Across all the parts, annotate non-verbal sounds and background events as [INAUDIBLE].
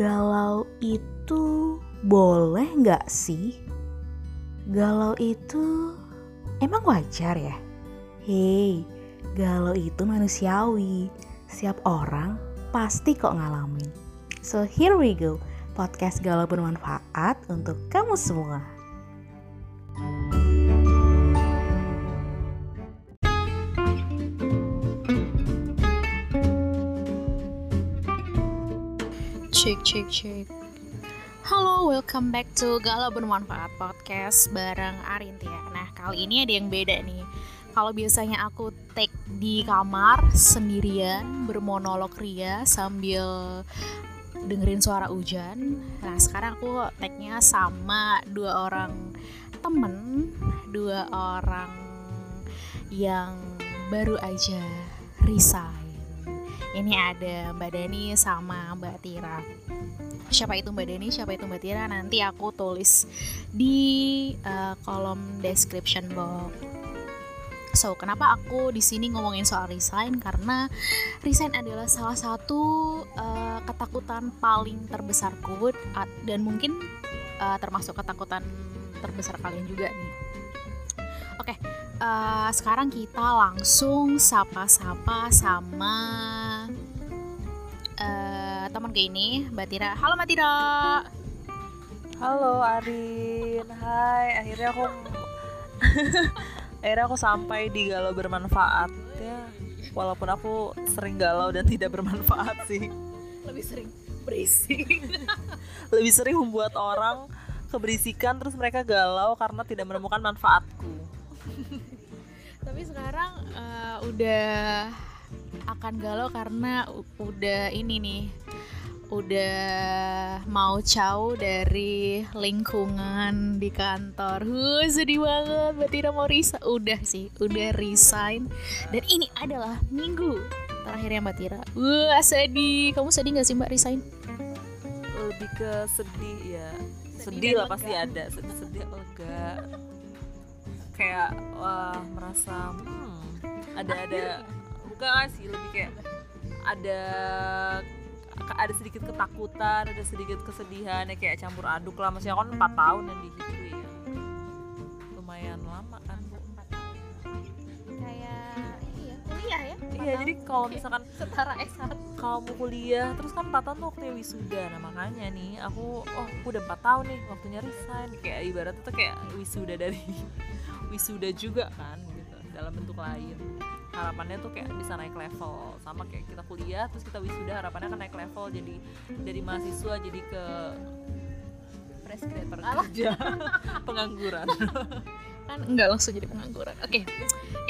galau itu boleh nggak sih? Galau itu emang wajar ya? Hei, galau itu manusiawi. Setiap orang pasti kok ngalamin. So here we go, podcast galau bermanfaat untuk kamu semua. Cek cek cek. Halo, welcome back to Galau Bermanfaat Podcast bareng Arintia. Nah, kali ini ada yang beda nih. Kalau biasanya aku take di kamar sendirian bermonolog ria sambil dengerin suara hujan. Nah, sekarang aku take-nya sama dua orang temen, dua orang yang baru aja resign. Ini ada Mbak Dani sama Mbak Tira. Siapa itu Mbak Dani, siapa itu Mbak Tira nanti aku tulis di uh, kolom description box. So, kenapa aku di sini ngomongin soal resign? Karena resign adalah salah satu uh, ketakutan paling terbesarku dan mungkin uh, termasuk ketakutan terbesar kalian juga nih. Oke, okay, uh, sekarang kita langsung sapa-sapa sama teman ke ini, Mbak Tira. Halo Mbak Tira. Halo Arin, hai. Akhirnya aku [LAUGHS] akhirnya aku sampai di galau bermanfaat ya. Walaupun aku sering galau dan tidak bermanfaat sih. Lebih sering berisik. [LAUGHS] Lebih sering membuat orang keberisikan terus mereka galau karena tidak menemukan manfaatku. Tapi sekarang uh, udah akan galau karena udah ini nih udah mau caw dari lingkungan di kantor. Huh, sedih banget. Mbak Tira mau resign. Udah sih, udah resign. Dan ini adalah minggu terakhirnya Mbak Tira. Wah, sedih. Kamu sedih gak sih Mbak resign? Lebih ke sedih ya. Sedih, sedih lah pasti ada. Sedih-sedih lega. Kayak wah merasa hmm, ada ada [LAUGHS] bukan sih lebih kayak ada ada sedikit ketakutan ada sedikit kesedihan ya kayak campur aduk lah. Maksudnya kan empat tahun yang di situ ya lumayan lama kan. Bu kayak iya kuliah ya? Iya jadi kalau misalkan setara S1 kalau mau kuliah terus kan empat tahun tuh waktunya wisuda. Nah makanya nih aku oh aku udah empat tahun nih waktunya resign. Kayak ibaratnya tuh kayak wisuda dari [LAUGHS] wisuda juga kan gitu. Dalam bentuk lain harapannya tuh kayak bisa naik level. Sama kayak kita kuliah terus kita wisuda harapannya kan naik level jadi dari mahasiswa jadi ke fresh graduate. Kerja [LAUGHS] pengangguran. [LAUGHS] Kan nggak langsung jadi pengangguran. Oke okay.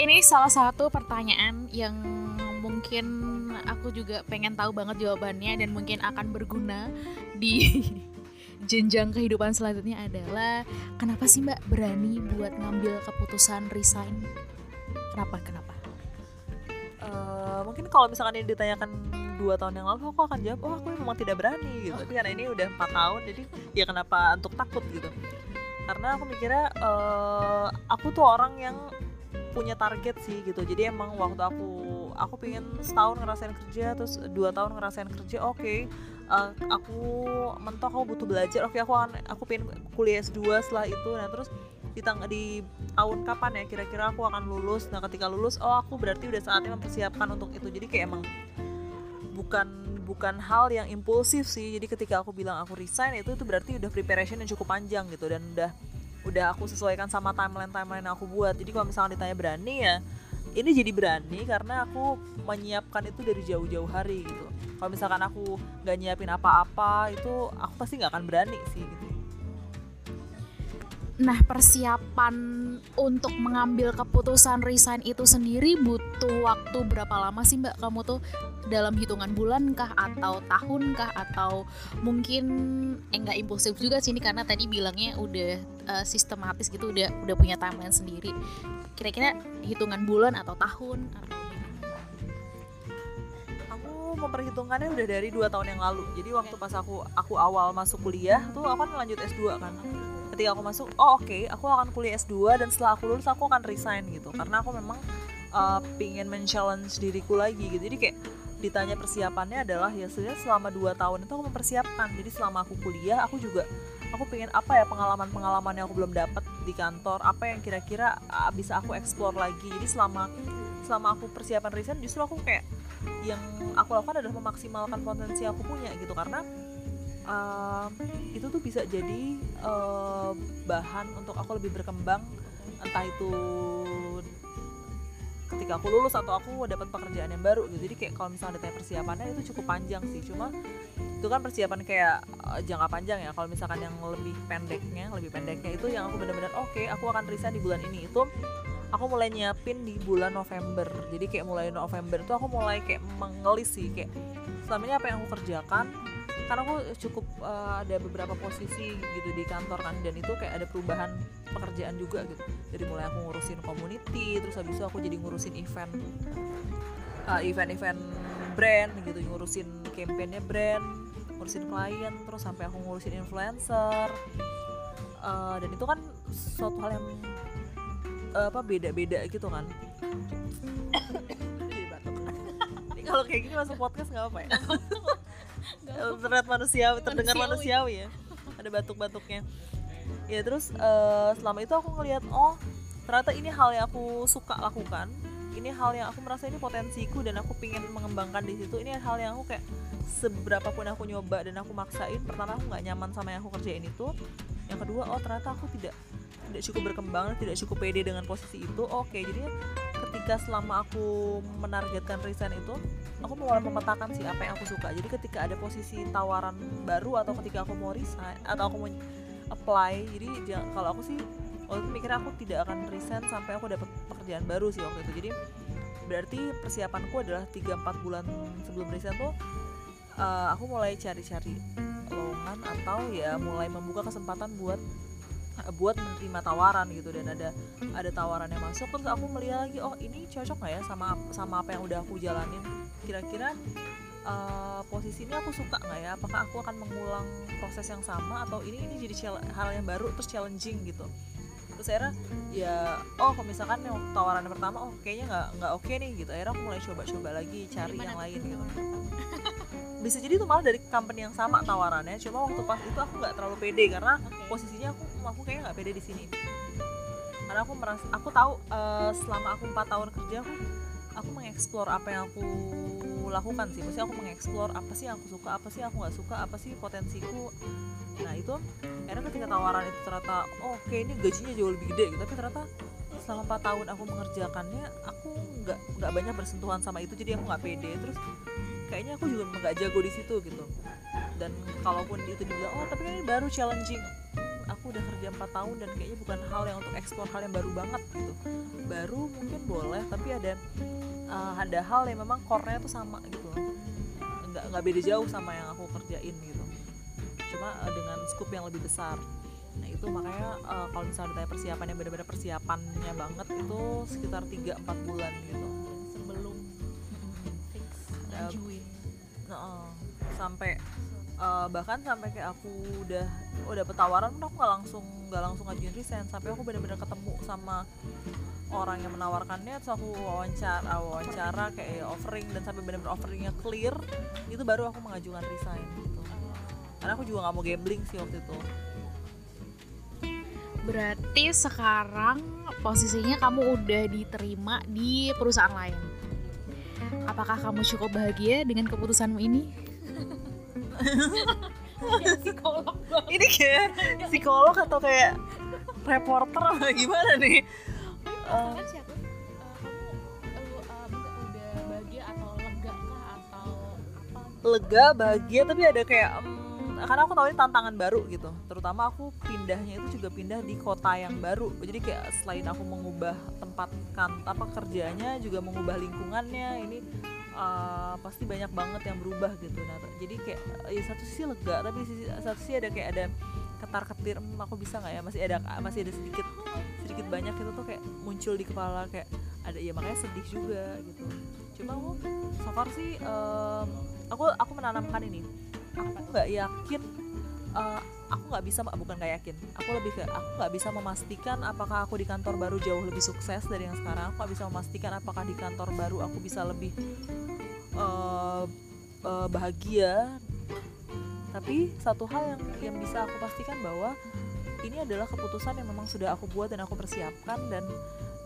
ini salah satu pertanyaan yang mungkin aku juga pengen tahu banget jawabannya dan mungkin akan berguna di [LAUGHS] jenjang kehidupan selanjutnya adalah kenapa sih mbak berani buat ngambil keputusan resign? Kenapa? Kenapa Uh, mungkin kalau misalkan ini ditanyakan dua tahun yang lalu aku akan jawab oh aku memang tidak berani gitu. Tapi karena ini udah empat tahun jadi ya kenapa untuk takut gitu. Karena aku mikirnya uh, aku tuh orang yang punya target sih gitu. Jadi emang waktu aku aku pengen setahun ngerasain kerja terus dua tahun ngerasain kerja oke okay. uh, aku mentok aku butuh belajar oke okay, aku aku pengen kuliah S2 setelah itu. Nah terus di tang di tahun kapan ya kira-kira aku akan lulus. Nah ketika lulus oh aku berarti udah saatnya mempersiapkan untuk itu. Jadi kayak emang bukan bukan hal yang impulsif sih. Jadi ketika aku bilang aku resign itu itu berarti udah preparation yang cukup panjang gitu. Dan udah udah aku sesuaikan sama timeline timeline yang aku buat. Jadi kalau misalnya ditanya berani ya ini jadi berani karena aku menyiapkan itu dari jauh-jauh hari gitu. Kalau misalkan aku nggak nyiapin apa-apa itu aku pasti nggak akan berani sih gitu Nah, persiapan untuk mengambil keputusan resign itu sendiri butuh waktu berapa lama sih Mbak? Kamu tuh dalam hitungan bulan kah atau tahun kah atau mungkin eh, enggak impulsif juga sih ini karena tadi bilangnya udah uh, sistematis gitu, udah udah punya timeline sendiri. Kira-kira hitungan bulan atau tahun atau Aku memperhitungannya udah dari dua tahun yang lalu. Jadi waktu pas aku aku awal masuk kuliah tuh aku kan lanjut S2 kan ketika aku masuk oh oke okay, aku akan kuliah S2 dan setelah aku lulus aku akan resign gitu. Karena aku memang uh, pingin men-challenge diriku lagi gitu. Jadi kayak ditanya persiapannya adalah ya sebenarnya selama 2 tahun itu aku mempersiapkan. Jadi selama aku kuliah aku juga aku pengen apa ya pengalaman-pengalaman yang aku belum dapat di kantor apa yang kira-kira uh, bisa aku explore lagi. Jadi selama selama aku persiapan resign justru aku kayak yang aku lakukan adalah memaksimalkan potensi aku punya gitu. Karena uh, itu tuh bisa jadi uh, bahan untuk aku lebih berkembang entah itu ketika aku lulus atau aku dapat pekerjaan yang baru gitu. Jadi kayak kalau misalnya ditanya persiapannya itu cukup panjang sih. Cuma itu kan persiapan kayak uh, jangka panjang ya. Kalau misalkan yang lebih pendeknya lebih pendeknya itu yang aku benar-benar oke okay, aku akan resign di bulan ini. Itu aku mulai nyiapin di bulan November. Jadi kayak mulai November itu aku mulai kayak mengelis sih. Kayak selama ini apa yang aku kerjakan karena aku cukup uh, ada beberapa posisi gitu di kantor kan dan itu kayak ada perubahan pekerjaan juga gitu. Dari mulai aku ngurusin community terus habis itu aku jadi ngurusin event uh, event-event brand gitu ngurusin campaignnya brand ngurusin klien terus sampai aku ngurusin influencer. Uh, dan itu kan suatu hal yang uh, apa beda-beda gitu kan. Kalau kayak gini masuk podcast nggak apa ya [LAUGHS] terlihat manusiawi. terdengar manusiawi ya. Ada batuk-batuknya. Ya terus uh, selama itu aku ngelihat oh ternyata ini hal yang aku suka lakukan. Ini hal yang aku merasa ini potensiku dan aku pingin mengembangkan di situ. Ini hal yang aku kayak seberapa pun aku nyoba dan aku maksain pertama aku nggak nyaman sama yang aku kerjain itu. Yang kedua oh ternyata aku tidak tidak cukup berkembang tidak cukup pede dengan posisi itu oke. Jadi ketika selama aku menargetkan resign itu aku mulai memetakan sih apa yang aku suka. Jadi ketika ada posisi tawaran baru atau ketika aku mau resign atau aku mau apply jadi kalau aku sih waktu itu mikirnya aku tidak akan resign sampai aku dapat pekerjaan baru sih waktu itu. Jadi berarti persiapanku adalah 3-4 bulan sebelum resign tuh uh, aku mulai cari-cari lowongan atau ya mulai membuka kesempatan buat buat menerima tawaran gitu dan ada ada tawaran yang masuk terus aku melihat lagi oh ini cocok nggak ya sama sama apa yang udah aku jalanin? Kira-kira uh, posisi ini aku suka nggak ya? Apakah aku akan mengulang proses yang sama atau ini ini jadi hal yang baru terus challenging gitu? Terus akhirnya ya oh kalau misalkan yang tawaran yang pertama oh kayaknya nggak nggak oke okay nih gitu. Akhirnya aku mulai coba-coba lagi cari yang lain gitu. Bisa jadi itu malah dari company yang sama tawarannya cuma waktu pas itu aku nggak terlalu pede karena okay. posisinya aku aku kayaknya nggak pede di sini. Karena aku merasa aku tahu uh, selama aku empat tahun kerja aku aku mengeksplor apa yang aku lakukan sih. Maksudnya aku mengeksplor apa sih yang aku suka apa sih yang aku nggak suka apa sih potensiku. Nah itu karena ketika tawaran itu ternyata oh, oke ini gajinya jauh lebih gede gitu. Tapi ternyata selama empat tahun aku mengerjakannya aku nggak nggak banyak bersentuhan sama itu. Jadi aku nggak pede. Terus kayaknya aku juga nggak jago di situ gitu. Dan kalaupun itu dibilang oh tapi kan ini baru challenging aku udah kerja empat tahun dan kayaknya bukan hal yang untuk ekspor hal yang baru banget gitu. Baru mungkin boleh tapi ada uh, ada hal yang memang core-nya tuh sama gitu. Nggak nggak beda jauh sama yang aku kerjain gitu. Cuma uh, dengan scope yang lebih besar. Nah itu makanya uh, kalau misalnya ditanya persiapan yang benar-benar persiapannya banget itu sekitar 3-4 bulan gitu. Sebelum fix ngajuin uh, sampai uh, bahkan sampai kayak aku udah oh dapet tawaran pun aku nggak langsung nggak langsung ngajuin resign. Sampai aku benar-benar ketemu sama orang yang menawarkannya terus aku wawancara wawancara kayak offering dan sampai benar-benar offeringnya clear itu baru aku mengajukan resign gitu. Karena aku juga nggak mau gambling sih waktu itu. Berarti sekarang posisinya kamu udah diterima di perusahaan lain. Apakah kamu cukup bahagia dengan keputusanmu ini psikolog. Ini kayak psikolog atau kayak reporter atau gimana nih? Uh, siapa? Apa? Lega bahagia tapi ada kayak um, karena aku tahu ini tantangan baru gitu. Terutama aku pindahnya itu juga pindah di kota yang baru. Jadi kayak selain aku mengubah tempat kan apa kerjanya juga mengubah lingkungannya ini uh, pasti banyak banget yang berubah gitu. Nah jadi kayak ya satu sisi lega tapi sisi satu sisi ada kayak ada ketar ketir hmm, aku bisa nggak ya? Masih ada masih ada sedikit sedikit banyak itu tuh kayak muncul di kepala kayak ada ya makanya sedih juga gitu. Cuma aku so far sih um, aku aku menanamkan ini. Aku nggak yakin uh, aku nggak bisa bukan nggak yakin. Aku lebih ke aku nggak bisa memastikan apakah aku di kantor baru jauh lebih sukses dari yang sekarang. Aku nggak bisa memastikan apakah di kantor baru aku bisa lebih uh, uh, bahagia. Tapi satu hal yang yang bisa aku pastikan bahwa ini adalah keputusan yang memang sudah aku buat dan aku persiapkan dan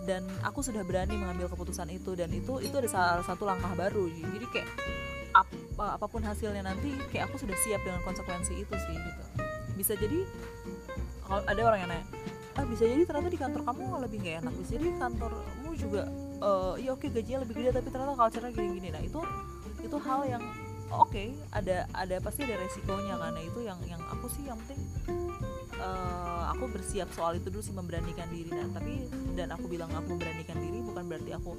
dan aku sudah berani mengambil keputusan itu dan itu itu ada salah satu langkah baru. Jadi kayak ap, apa pun hasilnya nanti kayak aku sudah siap dengan konsekuensi itu sih gitu. Bisa jadi kalau ada orang yang nanya ah bisa jadi ternyata di kantor kamu lebih gak enak bisa jadi kantormu juga uh, ya oke gajinya lebih gede tapi ternyata culture-nya gini-gini. Nah itu itu hal yang oke okay, ada ada pasti ada resikonya karena itu yang yang aku sih yang penting uh, aku bersiap soal itu dulu sih memberanikan diri. Nah tapi dan aku bilang aku memberanikan diri bukan berarti aku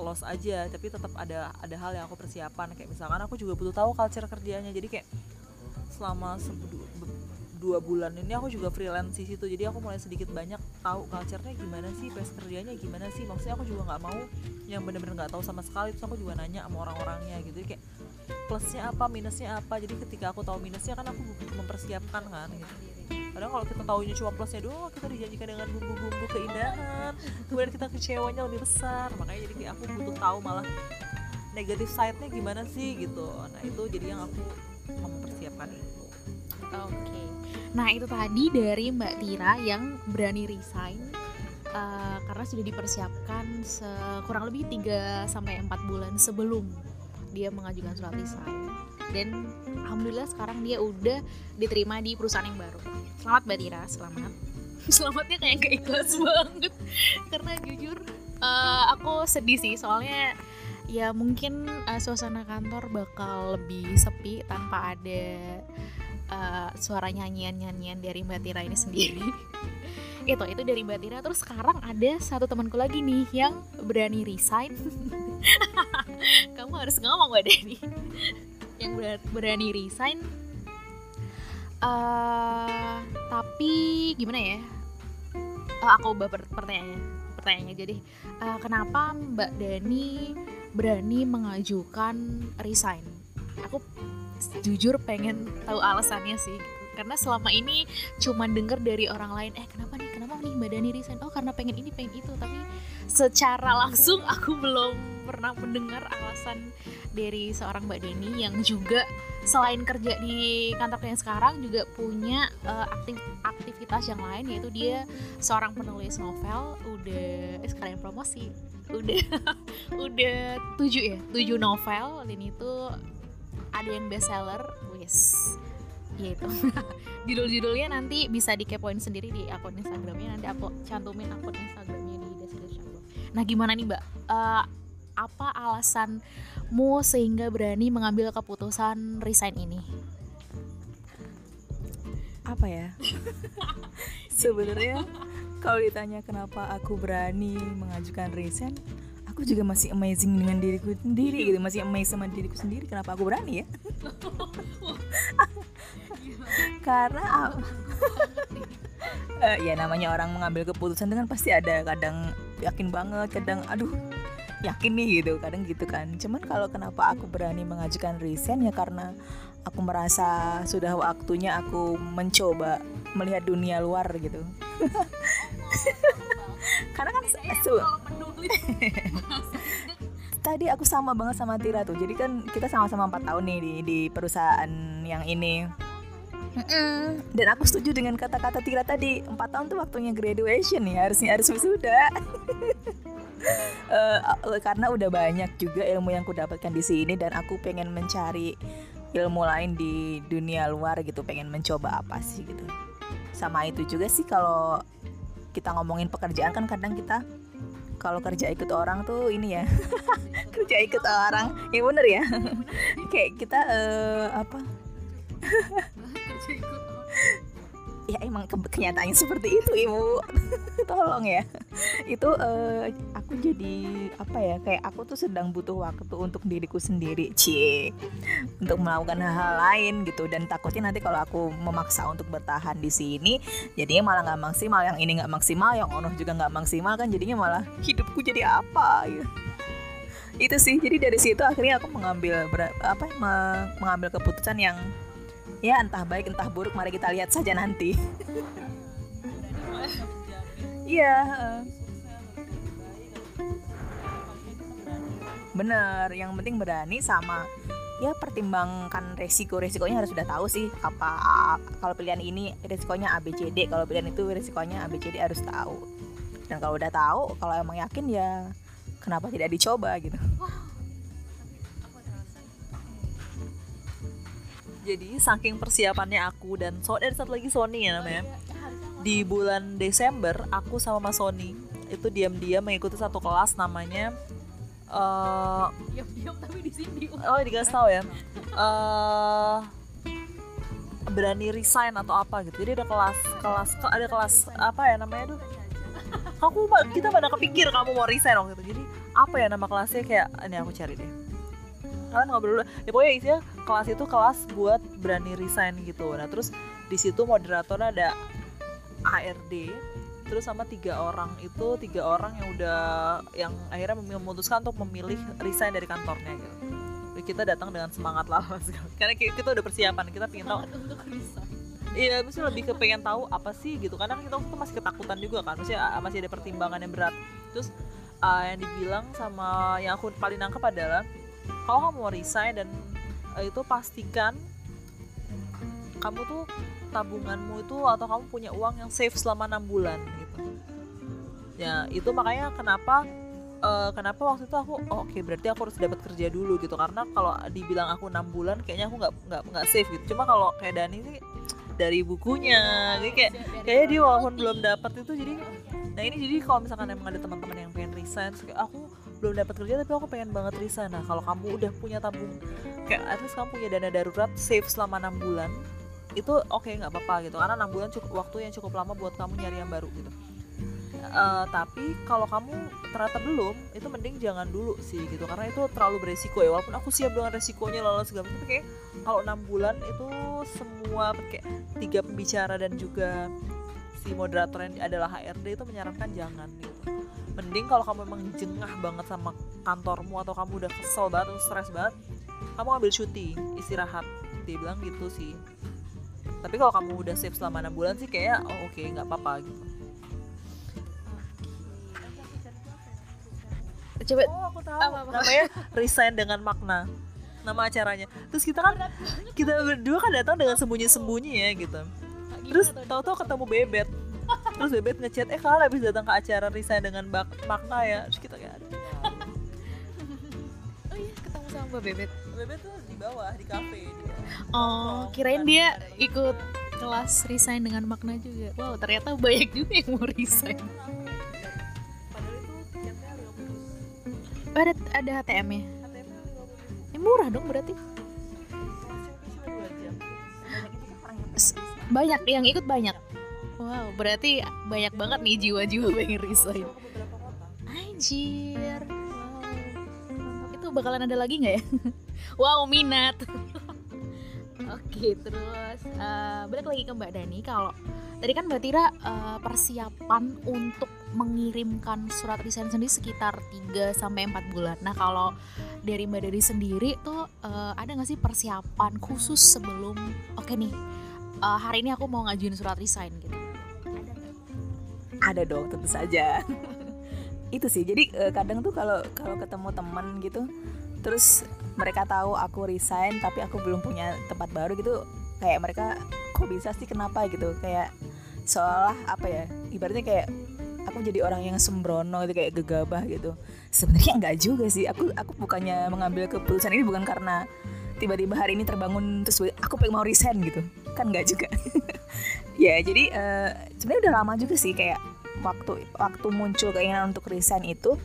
loss aja tapi tetap ada ada hal yang aku persiapan. Kayak misalkan aku juga butuh tahu culture kerjanya. Jadi kayak selama dua bulan ini aku juga freelance di situ. Jadi aku mulai sedikit banyak tahu culture-nya gimana sih pes kerjanya gimana sih maksudnya aku juga nggak mau yang bener-bener nggak tahu sama sekali terus aku juga nanya sama orang-orangnya gitu jadi kayak plusnya apa minusnya apa jadi ketika aku tahu minusnya kan aku mempersiapkan kan gitu Padahal kalau kita tahunya cuma plusnya doang, kita dijanjikan dengan bumbu-bumbu keindahan, kemudian kita kecewanya lebih besar. Makanya jadi kayak aku butuh tahu malah negatif side-nya gimana sih gitu. Nah itu jadi yang aku mempersiapkan itu. Oke. Okay. Nah itu tadi dari Mbak Tira yang berani resign uh, karena sudah dipersiapkan kurang lebih 3 sampai 4 bulan sebelum dia mengajukan surat resign. Dan alhamdulillah sekarang dia udah diterima di perusahaan yang baru. Selamat Mbak Tira. Selamat. [LAUGHS] Selamatnya kayak gak ikhlas banget. Karena jujur uh, aku sedih sih. Soalnya ya mungkin uh, suasana kantor bakal lebih sepi tanpa ada uh, suara nyanyian-nyanyian dari Mbak Tira ini sendiri. [LAUGHS] Itu itu dari Mbak Tira. Terus sekarang ada satu temanku lagi nih yang berani resign. [LAUGHS] Kamu harus ngomong Mbak Deni yang berani resign. Uh, tapi gimana ya? Uh, aku ubah pertanyaannya pertanyaannya jadi uh, kenapa Mbak Dani berani mengajukan resign? Aku jujur pengen tahu alasannya sih karena selama ini cuma denger dari orang lain eh kenapa nih? Kenapa nih Mbak Dani resign? Oh karena pengen ini pengen itu. Tapi secara langsung aku belum pernah mendengar alasan dari seorang Mbak Deni yang juga selain kerja di kantor yang sekarang juga punya uh, aktif aktivitas yang lain yaitu dia seorang penulis novel udah eh, sekalian promosi udah [LAUGHS] udah tujuh ya tujuh novel dan itu ada yang bestseller wis gitu. [LAUGHS] Judul-judulnya nanti bisa dikepoin sendiri di akun Instagramnya. Nanti aku cantumin akun Instagramnya di description nah gimana nih mbak? Uh, apa alasanmu sehingga berani mengambil keputusan resign ini? Apa ya? [LAUGHS] Sebenarnya kalau ditanya kenapa aku berani mengajukan resign, aku juga masih amazing dengan diriku sendiri gitu, masih amazing sama diriku sendiri. Kenapa aku berani ya? [LAUGHS] Karena uh, ya namanya orang mengambil keputusan dengan pasti ada kadang yakin banget, kadang aduh yakin nih gitu kadang gitu kan. Cuman kalau kenapa aku berani mengajukan resign ya karena aku merasa sudah waktunya aku mencoba melihat dunia luar gitu. [LAUGHS] Karena kan su [LAUGHS] tadi aku sama banget sama Tira tuh. Jadi kan kita sama-sama empat tahun nih di, di perusahaan yang ini. Dan aku setuju dengan kata-kata Tira tadi. Empat tahun tuh waktunya graduation ya. Harusnya harus wisuda uh, [LAUGHS] karena udah banyak juga ilmu yang aku dapatkan di sini dan aku pengen mencari ilmu lain di dunia luar gitu. Pengen mencoba apa sih gitu. Sama itu juga sih kalau kita ngomongin pekerjaan kan kadang kita kalau kerja ikut orang tuh ini ya [LAUGHS] kerja ikut orang. Ya bener ya. Kayak kita uh, apa ya emang ke kenyataannya seperti itu ibu. [LAUGHS] Tolong ya. Itu uh, aku jadi apa ya kayak aku tuh sedang butuh waktu untuk diriku sendiri cie. Untuk melakukan hal-hal lain gitu. Dan takutnya nanti kalau aku memaksa untuk bertahan di sini jadinya malah nggak maksimal. Yang ini nggak maksimal yang ono juga nggak maksimal kan jadinya malah hidupku jadi apa gitu itu sih. Jadi dari situ akhirnya aku mengambil apa mengambil keputusan yang ya entah baik entah buruk mari kita lihat saja nanti. Iya bener yang penting berani sama ya pertimbangkan resiko resikonya harus sudah tahu sih apa kalau pilihan ini resikonya ABCD kalau pilihan itu resikonya ABCD harus tahu. Dan kalau udah tahu kalau emang yakin ya kenapa tidak dicoba gitu jadi saking persiapannya aku dan so dan satu lagi Sony ya namanya. Di bulan Desember aku sama Mas Sony itu diam-diam mengikuti satu kelas namanya uh, diam-diam tapi di sini oh dikasih tahu ya. Uh, berani resign atau apa gitu. Jadi ada kelas kelas ada kelas apa ya namanya tuh aku kita pada kepikir kamu mau resign waktu itu. Jadi apa ya nama kelasnya? Kayak ini aku cari deh kalian ngobrol dulu. Ya pokoknya isinya kelas itu kelas buat berani resign gitu. Nah terus di situ moderatornya ada HRD terus sama tiga orang itu tiga orang yang udah yang akhirnya memutuskan untuk memilih resign dari kantornya gitu. Jadi kita datang dengan semangat lah. [LAUGHS] Karena kita udah persiapan kita pengen tahu Iya, mesti lebih ke pengen tahu apa sih gitu. Karena kita waktu itu masih ketakutan juga kan, masih masih ada pertimbangan yang berat. Terus uh, yang dibilang sama yang aku paling nangkep adalah kalau kamu mau resign dan uh, itu pastikan kamu tuh tabunganmu itu atau kamu punya uang yang safe selama enam bulan ya itu makanya kenapa uh, kenapa waktu itu aku oh, oke okay, berarti aku harus dapat kerja dulu gitu. Karena kalau dibilang aku enam bulan kayaknya aku nggak nggak nggak safe gitu. Cuma kalau kayak Dani sih dari bukunya. Jadi kayak kayak dia walaupun belum dapat itu jadi nah ini jadi kalau misalkan emang ada teman-teman yang pengen resign kayak aku belum dapat kerja tapi aku pengen banget resign. Nah kalau kamu udah punya tabung kayak at least kamu punya dana darurat safe selama enam bulan itu oke okay, nggak apa-apa gitu. Karena enam bulan cukup waktu yang cukup lama buat kamu nyari yang baru gitu. Uh, tapi kalau kamu ternyata belum itu mending jangan dulu sih gitu. Karena itu terlalu beresiko ya. Walaupun aku siap dengan resikonya lalu segala macam kayak kalau enam bulan itu semua kayak tiga pembicara dan juga si moderator yang adalah HRD itu menyarankan jangan gitu mending kalau kamu memang jengah banget sama kantormu atau kamu udah kesel banget atau stres banget kamu ambil cuti istirahat. Dia bilang gitu sih. Tapi kalau kamu udah save selama enam bulan sih kayak oh oke okay, nggak apa-apa gitu. Coba oh aku tahu. Apa, apa. namanya resign dengan makna. Nama acaranya. Terus kita kan kita berdua kan datang dengan sembunyi-sembunyi ya gitu. Terus tahu-tahu ketemu bebet terus bebet ngechat eh kalau habis datang ke acara resign dengan bak makna ya? Terus kita kayak ada oh iya ketemu sama mbak bebet. Bebet tuh di bawah di kafe oh kirain dia ikut kelas resign dengan makna juga. Wow ternyata banyak juga yang mau resign. Ada ada HTM nya yang murah dong berarti. Banyak yang ikut banyak wow berarti banyak banget nih jiwa-jiwa [LAUGHS] pengen resign anjir wow. itu bakalan ada lagi nggak ya [LAUGHS] wow minat [LAUGHS] oke terus uh, balik lagi ke mbak Dani kalau tadi kan mbak Tira uh, persiapan untuk mengirimkan surat resign sendiri sekitar 3 sampai 4 bulan. Nah, kalau dari Mbak Dani sendiri tuh uh, ada nggak sih persiapan khusus sebelum oke okay nih uh, hari ini aku mau ngajuin surat resign gitu? Ada dong, tentu saja. [LAUGHS] Itu sih. Jadi uh, kadang tuh kalau kalau ketemu teman gitu terus mereka tahu aku resign tapi aku belum punya tempat baru gitu kayak mereka kok bisa sih kenapa gitu kayak seolah apa ya ibaratnya kayak aku jadi orang yang sembrono gitu kayak gegabah gitu sebenarnya enggak juga sih aku aku bukannya mengambil keputusan ini bukan karena tiba-tiba hari ini terbangun terus aku pengen mau resign gitu kan enggak juga [LAUGHS] ya jadi uh, sebenarnya udah lama juga sih kayak waktu waktu muncul keinginan untuk resign itu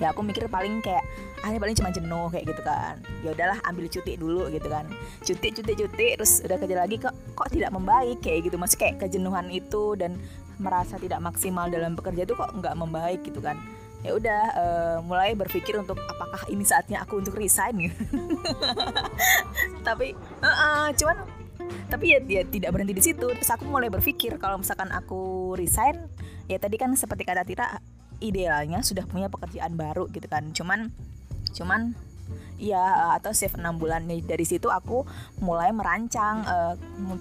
ya aku mikir paling kayak ini paling cuma jenuh kayak gitu kan. Ya udahlah ambil cuti dulu gitu kan. Cuti cuti cuti terus udah kerja lagi kok kok tidak membaik? kayak gitu. Masih kayak kejenuhan itu dan merasa tidak maksimal dalam bekerja itu kok nggak membaik gitu kan. Ya udah uh, mulai berpikir untuk apakah ini saatnya aku untuk resign gitu. [LAUGHS] tapi uh, uh, cuman tapi ya dia tidak berhenti di situ. Terus aku mulai berpikir kalau misalkan aku resign ya tadi kan seperti kata Tira idealnya sudah punya pekerjaan baru gitu kan. Cuman cuman ya atau save enam bulan dari situ aku mulai merancang uh,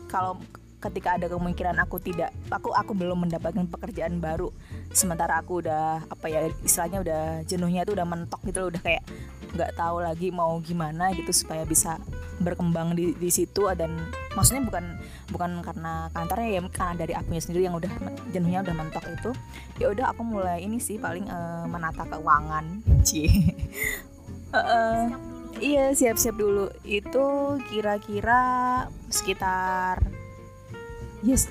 kalau ketika ada kemungkinan aku tidak aku aku belum mendapatkan pekerjaan baru. Sementara aku udah apa ya istilahnya udah jenuhnya itu udah mentok gitu loh udah kayak nggak tahu lagi mau gimana gitu supaya bisa berkembang di di situ. Dan maksudnya bukan bukan karena kantornya ya karena dari akunya sendiri yang udah jenuhnya udah mentok itu. Ya udah aku mulai ini sih paling uh, menata keuangan. [LAUGHS] Cie. Uh, uh, iya siap-siap dulu. Itu kira-kira sekitar yes.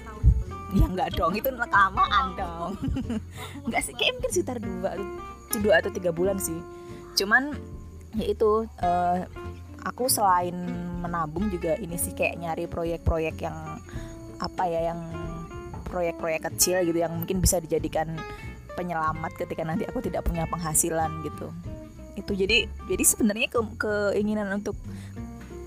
Ya nggak dong itu lekamaan dong. [LAUGHS] Nggak sih kayak mungkin sekitar dua dua atau tiga bulan sih. Cuman ya itu uh, aku selain menabung juga ini sih kayak nyari proyek-proyek yang apa ya yang proyek-proyek kecil gitu yang mungkin bisa dijadikan penyelamat ketika nanti aku tidak punya penghasilan gitu. Itu jadi jadi sebenarnya ke, keinginan untuk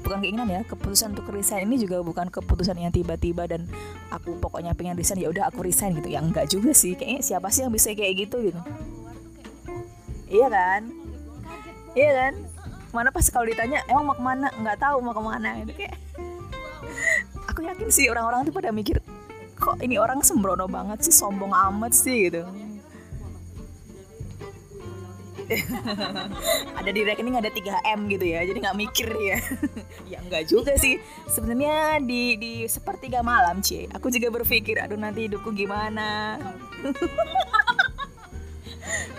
bukan keinginan ya keputusan untuk resign ini juga bukan keputusan yang tiba-tiba dan aku pokoknya pengen resign ya udah aku resign gitu. Ya enggak juga sih kayaknya siapa sih yang bisa kayak gitu gitu. Iya kan? Iya kan? Mana pas kalau ditanya emang mau ke mana? Nggak tahu mau ke mana itu kayak. Aku yakin sih orang-orang tuh pada mikir kok ini orang sembrono banget sih sombong amat sih gitu [LAUGHS] ada di rekening ada 3 m gitu ya jadi nggak mikir ya. [LAUGHS] Ya nggak juga sih. Sebenarnya di di sepertiga malam cie aku juga berpikir aduh nanti hidupku gimana? [LAUGHS]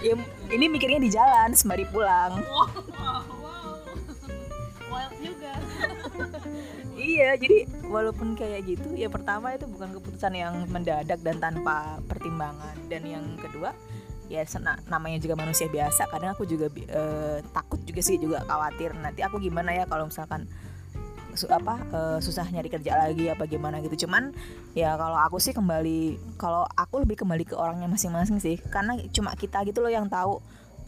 Ya ini mikirnya di jalan sembari pulang. Wow, wild juga. Iya jadi walaupun kayak gitu ya pertama itu bukan keputusan yang mendadak dan tanpa pertimbangan. Dan yang kedua ya namanya juga manusia biasa kadang aku juga uh, takut juga sih juga khawatir nanti aku gimana ya kalau misalkan su apa uh, susah nyari kerja lagi apa gimana gitu. Cuman ya kalau aku sih kembali kalau aku lebih kembali ke orangnya masing-masing sih karena cuma kita gitu loh yang tahu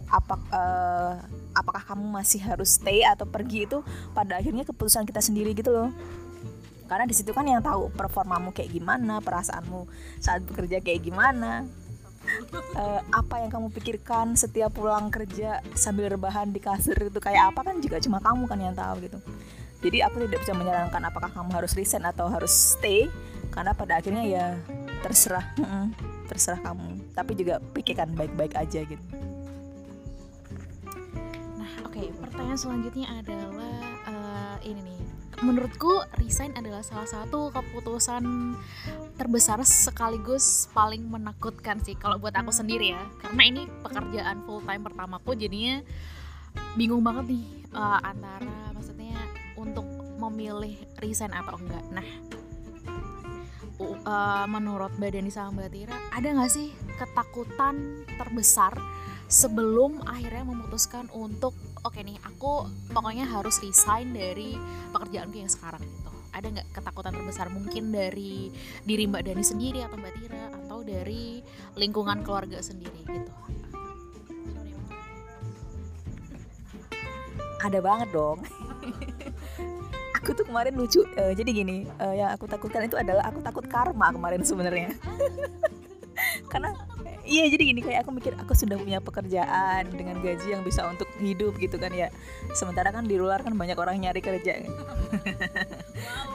apa uh, apakah kamu masih harus stay atau pergi itu pada akhirnya keputusan kita sendiri gitu loh. Karena di situ kan yang tahu performamu kayak gimana perasaanmu saat bekerja kayak gimana uh, apa yang kamu pikirkan setiap pulang kerja sambil rebahan di kasur itu kayak apa? Kan juga cuma kamu kan yang tahu gitu. Jadi aku tidak bisa menyarankan apakah kamu harus resign atau harus stay karena pada akhirnya ya terserah terserah kamu. Tapi juga pikirkan baik-baik aja gitu. Nah oke okay, pertanyaan selanjutnya adalah uh, ini nih menurutku resign adalah salah satu keputusan terbesar sekaligus paling menakutkan sih kalau buat aku sendiri ya. Karena ini pekerjaan full time pertamaku jadinya bingung banget nih uh, antara maksudnya untuk memilih resign atau enggak. Nah uh, menurut Mbak Dani sama Mbak Tira ada nggak sih ketakutan terbesar sebelum akhirnya memutuskan untuk oke okay nih aku pokoknya harus resign dari pekerjaanku yang sekarang gitu. Ada nggak ketakutan terbesar mungkin dari diri Mbak Dani sendiri atau Mbak Tira atau dari lingkungan keluarga sendiri gitu? Ada banget dong. [LAUGHS] Aku tuh kemarin lucu uh, jadi gini uh, yang aku takutkan itu adalah aku takut karma kemarin sebenarnya. [LAUGHS] Karena iya jadi gini kayak aku mikir aku sudah punya pekerjaan dengan gaji yang bisa untuk hidup gitu kan ya. Sementara kan di luar kan banyak orang nyari kerja. [LAUGHS]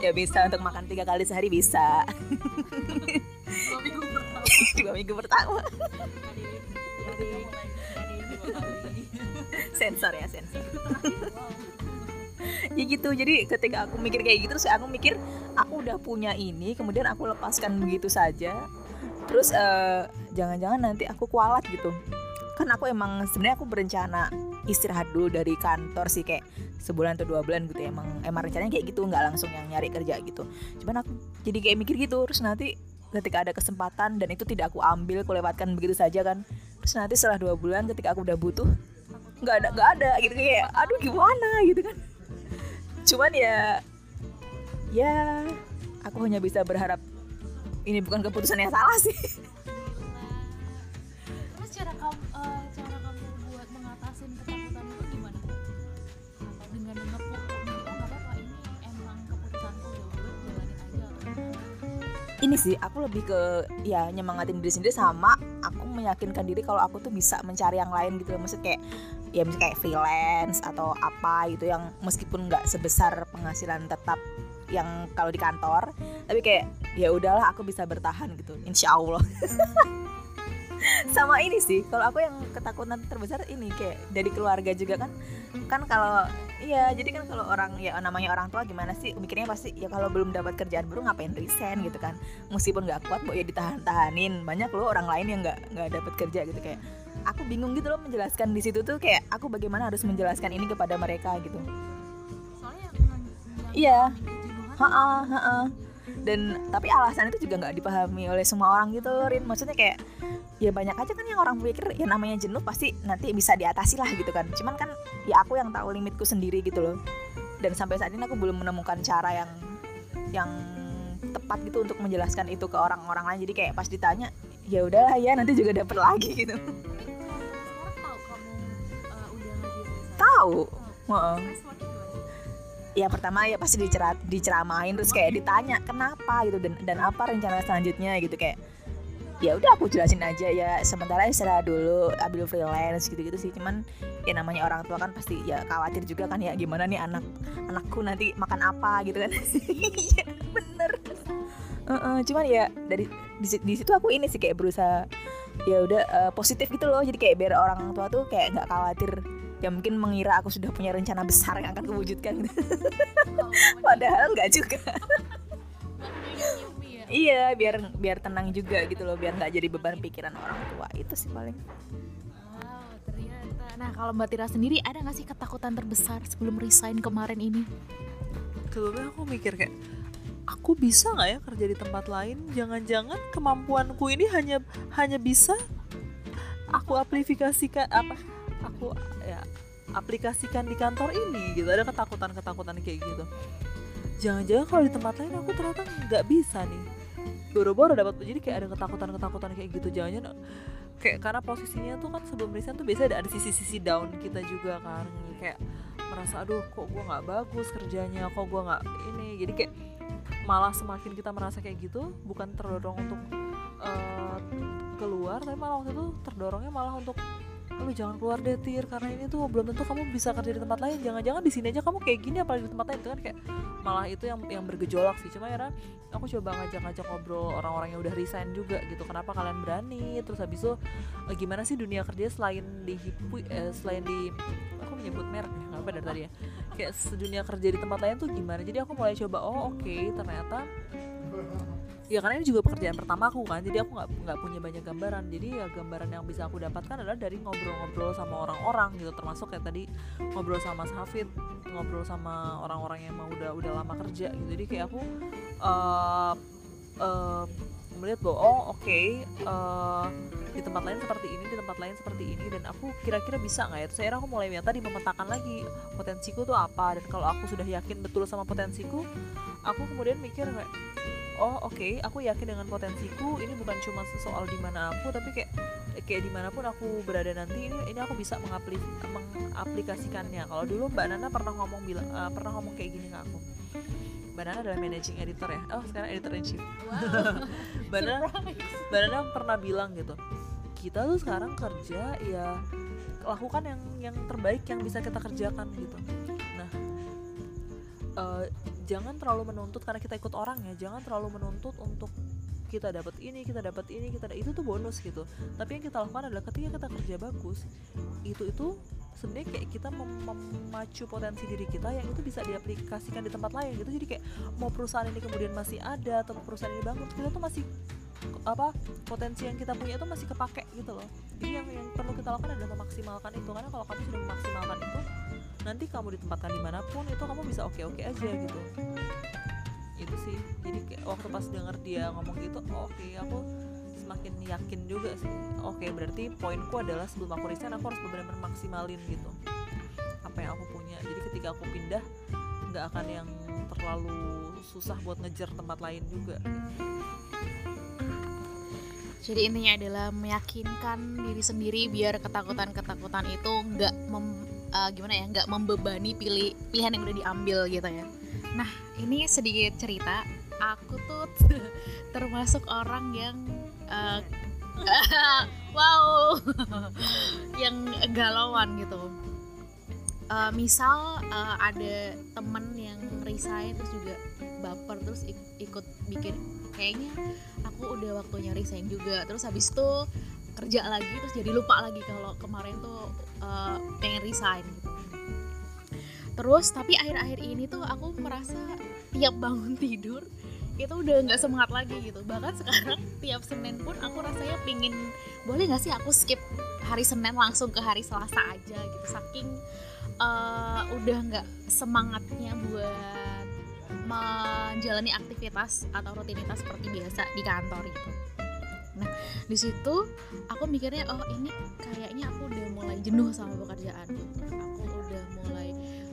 Ya bisa untuk makan tiga kali sehari bisa. [LAUGHS] Dua minggu pertama. Sensor ya sensor. Ya gitu jadi ketika aku mikir kayak gitu terus aku mikir aku udah punya ini kemudian aku lepaskan begitu saja. Terus uh, jangan-jangan nanti aku kualat gitu. Kan aku emang sebenarnya aku berencana istirahat dulu dari kantor sih kayak sebulan atau dua bulan gitu ya. Emang emang rencananya kayak gitu nggak langsung yang nyari kerja gitu. Cuman aku jadi kayak mikir gitu terus nanti ketika ada kesempatan dan itu tidak aku ambil aku lewatkan begitu saja kan. Terus nanti setelah dua bulan ketika aku udah butuh nggak ada nggak ada gitu. Kayak aduh gimana? gitu kan. Cuman ya ya aku hanya bisa berharap ini bukan keputusan yang salah sih ini sih aku lebih ke ya nyemangatin diri sendiri sama aku meyakinkan diri kalau aku tuh bisa mencari yang lain gitu maksud kayak ya misalnya kayak freelance atau apa gitu yang meskipun nggak sebesar penghasilan tetap yang kalau di kantor tapi kayak ya udahlah aku bisa bertahan gitu. Insya Allah sama ini sih kalau aku yang ketakutan terbesar ini kayak dari keluarga juga kan. Kan kalau iya jadi kan kalau orang ya namanya orang tua gimana sih mikirnya pasti ya kalau belum dapat kerjaan baru ngapain resign gitu kan. Meskipun nggak kuat mau ya ditahan-tahanin. Banyak loh orang lain yang nggak nggak dapat kerja gitu kayak aku bingung gitu loh menjelaskan di situ tuh kayak aku bagaimana harus menjelaskan ini kepada mereka gitu. Soalnya iya. ha ha dan tapi alasan itu juga nggak dipahami oleh semua orang gitu Rin. Maksudnya kayak ya banyak aja kan yang orang pikir ya namanya jenuh pasti nanti bisa diatasi lah gitu kan. Cuman kan ya aku yang tahu limitku sendiri gitu loh. Dan sampai saat ini aku belum menemukan cara yang yang tepat gitu untuk menjelaskan itu ke orang-orang lain. Jadi kayak pas ditanya ya udahlah ya nanti juga dapet lagi gitu. Tahu uh, udah oh. Ya pertama ya pasti dicerat diceramain terus kayak ditanya kenapa? gitu dan dan apa rencana selanjutnya gitu kayak ya udah aku jelasin aja ya sementara istirahat dulu ambil freelance gitu gitu sih. Cuman ya namanya orang tua kan pasti ya khawatir juga kan ya gimana nih anak anakku nanti makan apa? gitu kan. [LAUGHS] Iya bener. Heeh, cuman ya dari di, di situ aku ini sih kayak berusaha ya udah eh, positif gitu loh. Jadi kayak biar orang tua tuh kayak nggak khawatir ya mungkin mengira aku sudah punya rencana besar yang akan kewujudkan gitu. [LAUGHS] padahal nggak juga [LAUGHS] ya. iya biar biar tenang juga gitu loh biar nggak jadi beban pikiran orang tua itu sih paling Wow, ternyata. Nah, kalau Mbak Tira sendiri ada nggak sih ketakutan terbesar sebelum resign kemarin ini? sebelumnya aku mikir kayak aku bisa nggak ya kerja di tempat lain jangan-jangan kemampuanku ini hanya hanya bisa aku aplikasikan apa aku ya aplikasikan di kantor ini gitu. Ada ketakutan-ketakutan kayak gitu. Jangan-jangan kalau di tempat lain aku ternyata nggak bisa nih. Boro-boro dapat jadi kayak ada ketakutan-ketakutan kayak gitu. Jangan-jangan kayak karena posisinya tuh kan sebelum resign tuh biasanya ada, ada sisi-sisi down kita juga kan. Kayak merasa aduh kok gue nggak bagus kerjanya? Kok gue nggak ini? Jadi kayak malah semakin kita merasa kayak gitu bukan terdorong untuk eh, keluar tapi malah waktu itu terdorongnya malah untuk lu jangan keluar deh tir. Karena ini tuh belum tentu kamu bisa kerja di tempat lain. Jangan-jangan di sini aja kamu kayak gini apalagi di tempat lain. Itu kan kayak malah itu yang yang bergejolak sih. Cuma ya aku coba ngajak-ngajak ngobrol orang-orang yang udah resign juga gitu. Kenapa kalian berani? Terus habis itu eh, gimana sih dunia kerja selain di hipu eh, selain di aku menyebut merek ya apa dari tadi ya. Kayak dunia kerja di tempat lain tuh gimana? Jadi aku mulai coba oh oke ternyata ya karena ini juga pekerjaan pertama aku kan jadi aku nggak nggak punya banyak gambaran. Jadi ya gambaran yang bisa aku dapatkan adalah dari ngobrol-ngobrol sama orang-orang gitu termasuk kayak tadi ngobrol sama Mas Hafid ngobrol sama orang-orang yang mau udah udah lama kerja gitu. Jadi kayak aku eh eh, melihat bahwa oh oke eh, di tempat lain seperti ini di tempat lain seperti ini dan aku kira-kira bisa nggak ya? Terus akhirnya aku mulai yang tadi memetakan lagi potensiku tuh apa dan kalau aku sudah yakin betul sama potensiku aku kemudian mikir kayak oh oke. Aku yakin dengan potensiku. Ini bukan cuma soal di mana aku tapi kayak kayak di mana pun aku berada nanti ini ini aku bisa mengapli, mengaplikasikannya. Kalau dulu mbak Nana pernah ngomong bilang eh, pernah ngomong kayak gini ke aku. Mbak Nana adalah managing editor ya. Oh sekarang editor in chief. [LAUGHS] Mbak Nana mbak Nana pernah bilang gitu kita tuh sekarang kerja ya lakukan yang yang terbaik yang bisa kita kerjakan gitu. Nah eh, jangan terlalu menuntut karena kita ikut orang ya. Jangan terlalu menuntut untuk kita dapat ini kita dapat ini kita itu tuh bonus gitu. Tapi yang kita lakukan adalah ketika kita kerja bagus itu itu sebenarnya kayak kita mem- memacu potensi diri kita yang itu bisa diaplikasikan di tempat lain gitu. Jadi kayak mau perusahaan ini kemudian masih ada atau perusahaan ini bangkrut kita tuh masih apa potensi yang kita punya itu masih kepake gitu loh. Jadi yang yang perlu kita lakukan adalah memaksimalkan itu. Karena kalau kamu sudah memaksimalkan itu nanti kamu ditempatkan di mana pun itu kamu bisa oke oke aja gitu. Itu sih. Jadi kayak waktu pas denger dia ngomong gitu oh, oke aku semakin yakin juga sih. Oke berarti poinku adalah sebelum aku resign aku harus benar-benar maksimalin gitu apa yang aku punya. Jadi ketika aku pindah nggak akan yang terlalu susah buat ngejar tempat lain juga. Jadi intinya adalah meyakinkan diri sendiri biar ketakutan-ketakutan itu nggak eh, gimana ya nggak membebani pilih pilihan yang udah diambil gitu ya. Nah ini sedikit cerita. Aku tuh [LAUGHS] termasuk orang yang eh, [LAUGHS] wow [LAUGHS] yang galauan gitu. Eh, misal eh, ada temen yang resign terus juga baper terus ik- ikut bikin kayaknya aku udah waktunya resign juga terus habis itu kerja lagi terus jadi lupa lagi kalau kemarin tuh uh, pengen resign gitu. Terus tapi akhir-akhir ini tuh aku merasa tiap bangun tidur itu udah nggak semangat lagi gitu. Bahkan sekarang tiap senin pun aku rasanya pingin boleh nggak sih aku skip hari senin langsung ke hari selasa aja gitu. Saking uh, udah nggak semangatnya buat menjalani aktivitas atau rutinitas seperti biasa di kantor itu nah di situ aku mikirnya oh ini kayaknya aku udah mulai jenuh sama pekerjaan gitu. Aku udah mulai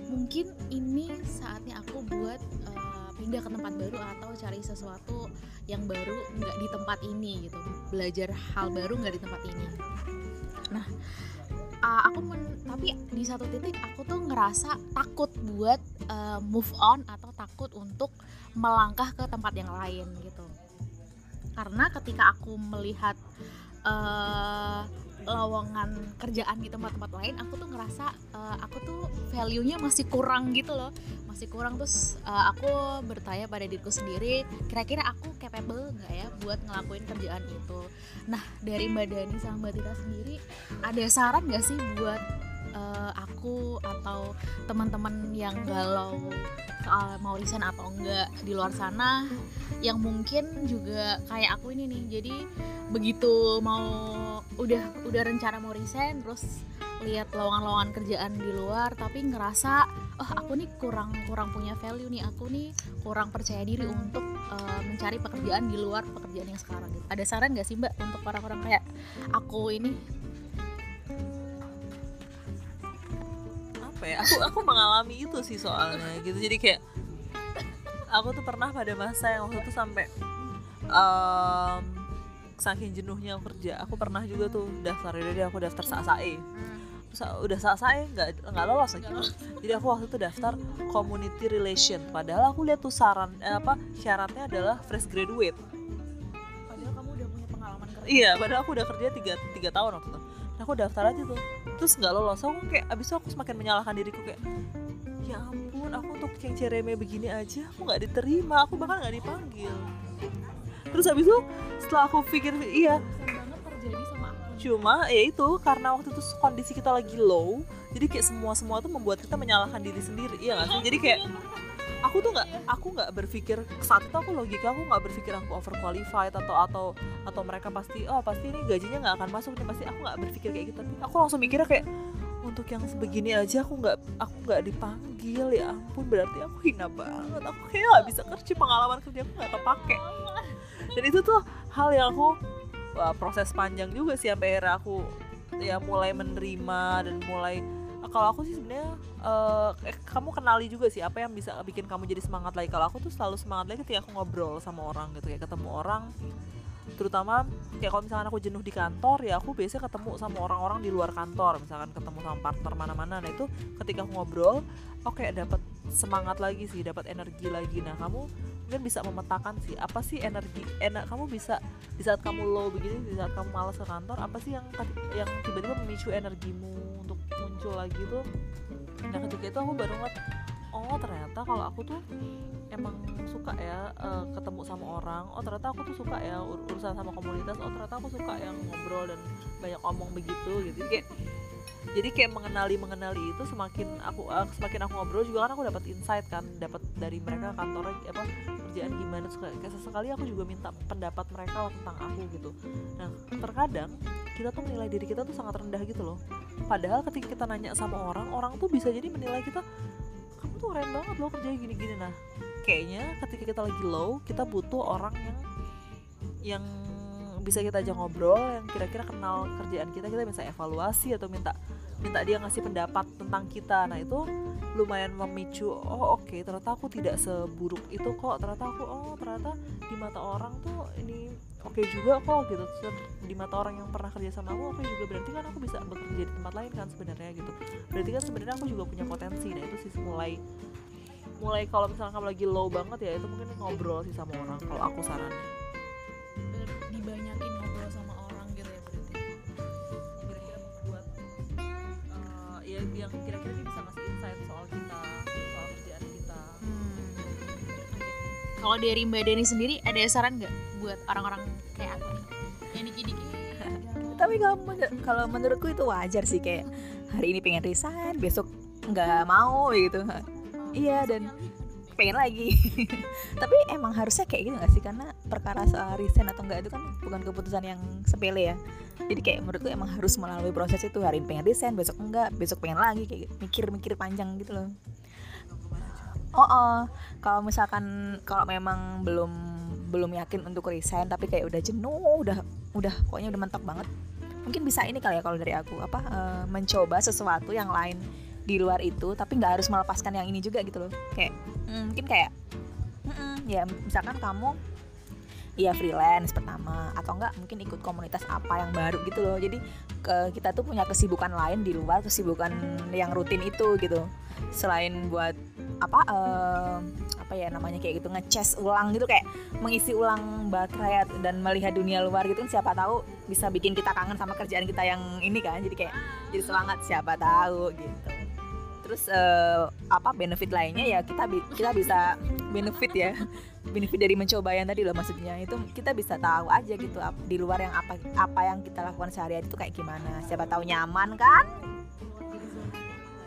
mungkin ini saatnya aku buat uh, pindah ke tempat baru atau cari sesuatu yang baru nggak di tempat ini gitu. Belajar hal baru nggak di tempat ini. Nah uh, aku men tapi di satu titik aku tuh ngerasa takut buat uh, move on atau takut untuk melangkah ke tempat yang lain gitu karena ketika aku melihat uh, lowongan kerjaan di tempat-tempat lain aku tuh ngerasa uh, aku tuh value-nya masih kurang gitu loh. Masih kurang terus uh, aku bertanya pada diriku sendiri kira-kira aku capable nggak ya buat ngelakuin kerjaan itu? Nah dari mbak Dani sama mbak Tita sendiri ada saran nggak sih buat uh, aku atau teman-teman yang galau soal mau resign atau enggak di luar sana yang mungkin juga kayak aku ini nih jadi begitu mau udah udah rencana mau resign terus lihat lowongan-lowongan kerjaan di luar tapi ngerasa oh aku nih kurang kurang punya value nih aku nih kurang percaya diri untuk uh, mencari pekerjaan di luar pekerjaan yang sekarang gitu. Ada saran gak sih mbak untuk orang-orang kayak aku ini? Apa ya? Aku aku mengalami itu sih soalnya gitu. Jadi kayak aku tuh pernah pada masa yang waktu itu sampai um, saking jenuhnya kerja aku pernah juga tuh daftar. Jadi aku daftar SASAE. Terus udah SASAE nggak nggak lolos lagi. Jadi aku waktu itu daftar community relation. Padahal aku lihat tuh saran eh, apa syaratnya adalah fresh graduate. Padahal kamu udah punya pengalaman kerja. Iya padahal aku udah kerja tiga tiga tahun waktu itu aku daftar aja tuh. Terus nggak lolos. Aku kayak abis itu aku semakin menyalahkan diriku kayak ya ampun aku untuk yang cereme begini aja aku nggak diterima. Aku bahkan nggak dipanggil. Terus habis itu setelah aku pikir iya. Cuma ya itu karena waktu itu kondisi kita lagi low jadi kayak semua semua tuh membuat kita menyalahkan diri sendiri iya gak sih? Jadi kayak aku tuh nggak aku nggak berpikir saat itu aku logika aku nggak berpikir aku overqualified atau atau atau mereka pasti oh pasti ini gajinya nggak akan masuk nih pasti aku nggak berpikir kayak gitu. Aku langsung mikirnya kayak untuk yang sebegini aja aku nggak aku nggak dipanggil ya ampun berarti aku hina banget. Aku kayak nggak bisa kerja pengalaman kerja aku nggak kepake. Dan itu tuh hal yang aku wah, proses panjang juga sih sampai akhirnya aku ya mulai menerima dan mulai kalau aku sih sebenarnya uh, kamu kenali juga sih apa yang bisa bikin kamu jadi semangat lagi. Kalau aku tuh selalu semangat lagi ketika aku ngobrol sama orang gitu ya ketemu orang. Terutama kayak kalau misalkan aku jenuh di kantor ya aku biasanya ketemu sama orang-orang di luar kantor. Misalkan ketemu sama partner mana-mana. Nah itu ketika aku ngobrol oke okay, dapat semangat lagi sih dapat energi lagi. Nah kamu mungkin bisa memetakan sih apa sih energi enak kamu bisa di saat kamu low begini di saat kamu malas ke kantor apa sih yang yang tiba-tiba memicu energimu untuk muncul lagi tuh. Nah ketika itu aku baru ngeliat oh ternyata kalau aku tuh emang suka ya uh, ketemu sama orang. Oh ternyata aku tuh suka ya ur urusan sama komunitas. Oh ternyata aku suka yang ngobrol dan banyak omong begitu gitu. Kayak jadi kayak mengenali mengenali itu semakin aku uh, semakin aku ngobrol juga kan aku dapat insight kan dapat dari mereka kantornya apa kerjaan gimana. Kayak sesekali aku juga minta pendapat mereka tentang aku gitu. Nah terkadang kita tuh menilai diri kita tuh sangat rendah gitu loh. Padahal ketika kita nanya sama orang orang tuh bisa jadi menilai kita kamu tuh keren banget loh kerjanya gini-gini. Nah kayaknya ketika kita lagi low kita butuh orang yang yang bisa kita aja ngobrol yang kira-kira kenal kerjaan kita kita bisa evaluasi atau minta minta dia ngasih pendapat tentang kita. Nah itu lumayan memicu oh oke okay, ternyata aku tidak seburuk itu kok. Ternyata aku oh ternyata di mata orang tuh ini oke okay juga kok gitu. Di mata orang yang pernah kerja sama aku oke okay juga berarti kan aku bisa bekerja di tempat lain kan sebenarnya gitu. Berarti kan sebenarnya aku juga punya potensi. Nah itu sih mulai mulai kalau misalnya kamu lagi low banget ya itu mungkin ngobrol sih sama orang kalau aku sarannya yang kira-kira dia bisa ngasih insight soal kita soal kerjaan kita. Hmm. kalau dari mbak Deni sendiri ada saran nggak buat orang-orang kayak aku? Nih yang dikit-dikit [LAUGHS] tapi kalau kalau menurutku itu wajar sih kayak hari ini pengen resign besok nggak mau gitu. Iya dan pengen lagi. [LAUGHS] Tapi emang harusnya kayak gitu gak sih? Karena perkara soal resign atau enggak itu kan bukan keputusan yang sepele ya. Jadi kayak menurutku emang harus melalui proses itu. Hari ini pengen resign besok enggak besok pengen lagi kayak gitu. mikir-mikir panjang gitu loh. Oh, oh. kalau misalkan kalau memang belum belum yakin untuk resign tapi kayak udah jenuh udah udah pokoknya udah mentok banget. Mungkin bisa ini kali ya kalau dari aku. Apa eh, mencoba sesuatu yang lain di luar itu tapi nggak harus melepaskan yang ini juga gitu loh. Kayak mm, mungkin kayak mm-mm, ya misalkan kamu ya freelance pertama atau enggak mungkin ikut komunitas apa yang baru gitu loh. Jadi ke, kita tuh punya kesibukan lain di luar kesibukan yang rutin itu gitu. Selain buat apa eh, apa ya namanya kayak gitu ngecas ulang gitu kayak mengisi ulang baterai dan melihat dunia luar gitu siapa tahu bisa bikin kita kangen sama kerjaan kita yang ini kan. Jadi kayak jadi semangat siapa tahu gitu terus eh, apa benefit lainnya ya kita bi- kita bisa benefit ya. [LAUGHS] Benefit dari mencoba yang tadi loh maksudnya. Itu kita bisa tahu aja gitu di luar yang apa apa yang kita lakukan sehari-hari itu kayak gimana. Siapa tahu nyaman kan?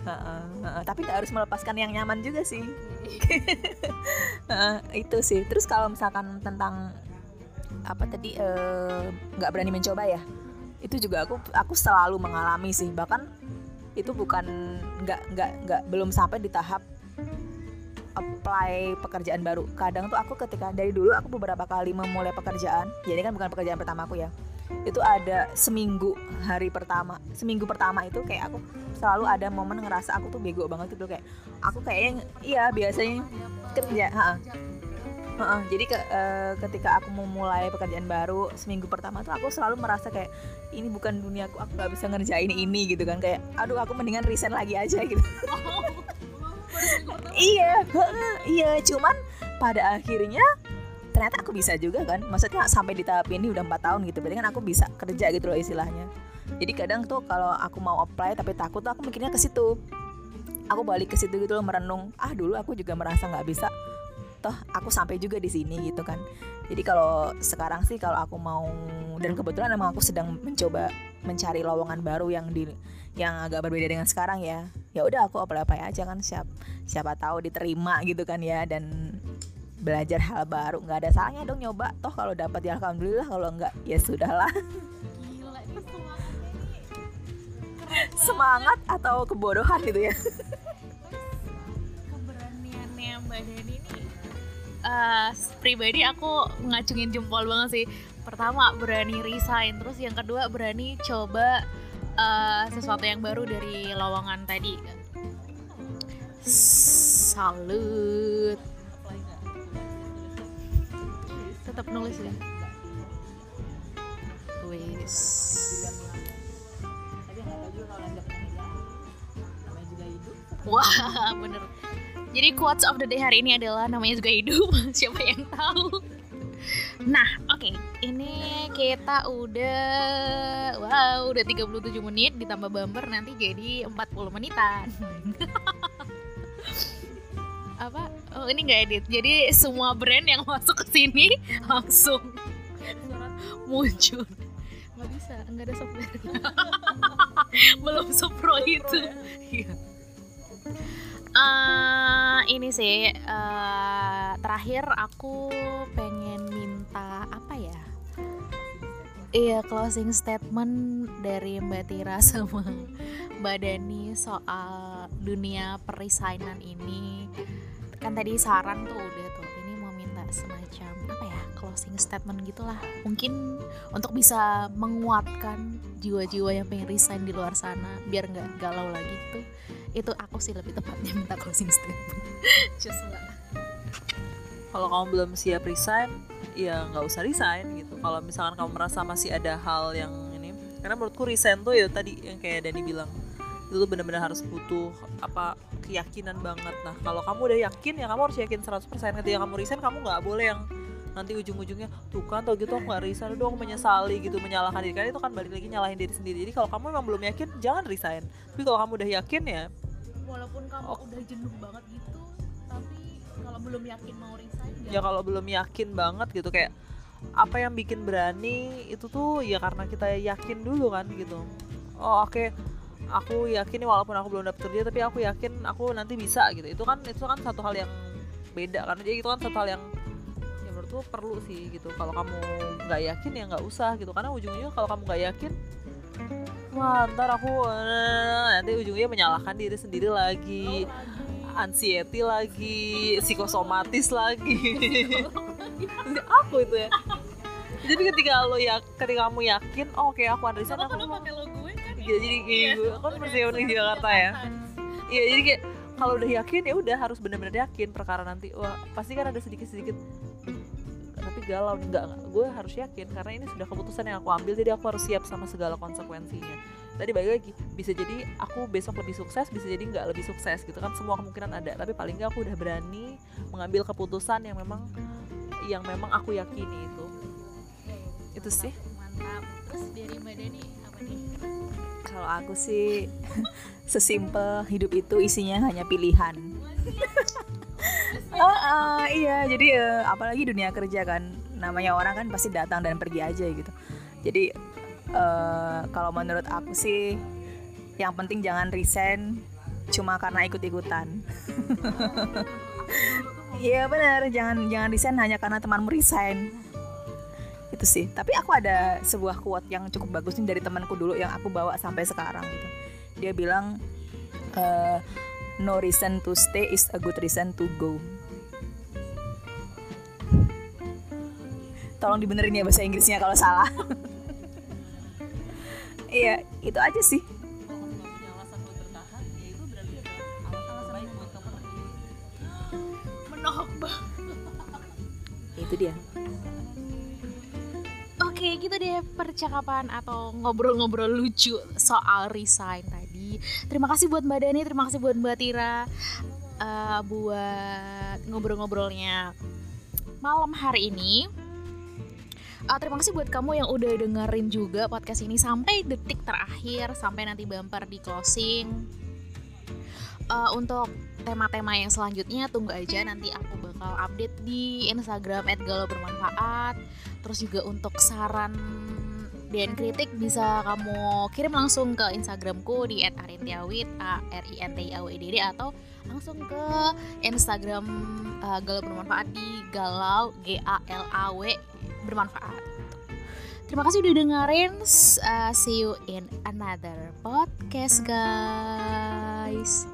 Heeh, heeh. tapi nggak harus melepaskan yang nyaman juga sih. [LAUGHS] Heeh, itu sih. Terus kalau misalkan tentang apa tadi eh, nggak berani mencoba ya itu juga aku aku selalu mengalami sih. Bahkan itu bukan nggak nggak nggak belum sampai di tahap apply pekerjaan baru. Kadang tuh aku ketika dari dulu aku beberapa kali memulai pekerjaan jadi kan bukan pekerjaan pertama aku ya itu ada seminggu hari pertama seminggu pertama itu kayak aku selalu ada momen ngerasa aku tuh bego banget gitu kayak aku kayaknya iya biasanya kerja ha Heeh, jadi ke, eh, ketika aku mau mulai pekerjaan baru seminggu pertama tuh aku selalu merasa kayak ini bukan duniaku aku nggak bisa ngerjain ini gitu kan. Kayak aduh aku mendingan resign lagi aja gitu. [LAUGHS] Iya heeh, iya. Cuman pada akhirnya ternyata aku bisa juga kan. Maksudnya sampai di tahap ini udah empat tahun gitu berarti kan aku bisa kerja gitu loh istilahnya. Jadi kadang tuh kalau aku mau apply tapi takut tuh aku mikirnya ke situ. Aku balik ke situ gitu loh merenung. Ah dulu aku juga merasa nggak bisa toh aku sampai juga di sini gitu kan. Jadi kalau sekarang sih kalau aku mau dan kebetulan emang aku sedang mencoba mencari lowongan baru yang di yang agak berbeda dengan sekarang ya. Ya udah aku apply apply aja kan siap siapa tahu diterima gitu kan ya dan belajar hal baru. Nggak ada salahnya dong nyoba. Toh kalau dapat ya alhamdulillah kalau enggak ya sudahlah. Gila ini semangat atau kebodohan gitu ya. keberaniannya Mbak Dani ini eh, pribadi aku ngacungin jempol banget sih. Pertama berani resign. Terus yang kedua berani coba eh, sesuatu yang baru dari lowongan tadi. Salut. Tetap nulis ya. Wah, [LAUGHS] bener. Jadi quotes of the day hari ini adalah namanya juga hidup. [LAUGHS] Siapa yang tahu? Nah, oke. Ini kita udah wow, udah 37 menit ditambah bumper nanti jadi 40 menitan. [LAUGHS] Apa? Oh, ini nggak edit. Jadi semua brand yang masuk ke sini [LAUGHS] langsung muncul. Nggak bisa, nggak ada software. Belum sepro itu. Iya. Eh, ini sih eh, terakhir aku pengen minta apa ya? Iya closing statement dari Mbak Tira [LAUGHS] sama Mbak Dani soal dunia perisainan ini. Kan tadi saran tuh udah tuh. Ini mau minta semacam apa ya closing statement gitulah. Mungkin untuk bisa menguatkan jiwa-jiwa yang pengen resign di luar sana biar nggak galau lagi tuh itu aku sih lebih tepatnya [LAUGHS] minta closing statement. Just lah kalau kamu belum siap resign ya nggak usah resign gitu. Kalau misalkan kamu merasa masih ada hal yang ini karena menurutku resign tuh ya tadi yang kayak Dani bilang itu benar-benar harus butuh apa keyakinan banget. Nah kalau kamu udah yakin ya kamu harus yakin 100% ketika kamu resign kamu nggak boleh yang nanti ujung-ujungnya tuh kan tau gitu aku nggak resign aku menyesali gitu menyalahkan diri. Karena itu kan balik lagi nyalahin diri sendiri. Jadi kalau kamu memang belum yakin jangan resign. Tapi kalau kamu udah yakin ya walaupun kamu udah jenuh banget gitu tapi kalau belum yakin mau resign ya kalau belum yakin banget gitu kayak apa yang bikin berani itu tuh ya karena kita yakin dulu kan gitu. Oh oke aku yakin nih walaupun aku belum dapet kerja tapi aku yakin aku nanti bisa gitu. Itu kan itu kan satu hal yang beda karena jadi itu kan satu hal yang ya menurutku perlu sih gitu. Kalau kamu nggak yakin ya nggak usah gitu. Karena ujungnya kalau kamu nggak yakin wah ntar aku nanti ujungnya menyalahkan diri sendiri lagi anxiety lagi psikosomatis lagi. Aku itu ya. Jadi ketika lo ya ketika kamu yakin oh, oke aku Andresa aku Kenapa pakai lo gue kan? Iya, jadi kayak gue kan persiapan di Jakarta ya. iya jadi kayak kalau udah yakin ya udah harus benar-benar yakin perkara nanti. Wah pasti kan ada sedikit-sedikit galau nih enggak gue harus yakin karena ini sudah keputusan yang aku ambil jadi aku harus siap sama segala konsekuensinya tadi balik lagi bisa jadi aku besok lebih sukses bisa jadi nggak lebih sukses gitu kan semua kemungkinan ada tapi paling nggak aku udah berani mengambil keputusan yang memang yang memang aku yakini itu itu sih Mantap. Terus dari Mbak Dani apa nih? Kalau aku sih [LAUGHS] sesimpel hidup itu isinya hanya pilihan. [LAUGHS] oh, uh, iya, jadi uh, apalagi dunia kerja kan, namanya orang kan pasti datang dan pergi aja gitu. Jadi uh, kalau menurut aku sih, yang penting jangan resign cuma karena ikut-ikutan. [LAUGHS] Iya benar, jangan jangan resign hanya karena temanmu resign. Itu sih. Tapi aku ada sebuah quote yang cukup bagus nih dari temanku dulu yang aku bawa sampai sekarang gitu. Dia bilang uh, no reason to stay is a good reason to go. Tolong dibenerin ya bahasa Inggrisnya kalau salah. [LAUGHS] Iya itu aja sih. Itu dia. Oke, gitu deh percakapan atau ngobrol-ngobrol lucu soal resign. Terima kasih buat Mbak Dani, terima kasih buat Mbak Tira uh, buat ngobrol-ngobrolnya malam hari ini. Uh, terima kasih buat kamu yang udah dengerin juga podcast ini sampai detik terakhir, sampai nanti bumper di closing. Uh, untuk tema-tema yang selanjutnya tunggu aja nanti aku bakal update di Instagram @galobermanfaat. Terus juga untuk saran dan kritik bisa kamu kirim langsung ke Instagramku di @arintiawit a r i n t i a w i d d atau langsung ke Instagram uh, galau bermanfaat di galau g a l a w bermanfaat. Terima kasih udah dengerin. Uh, see you in another podcast, guys.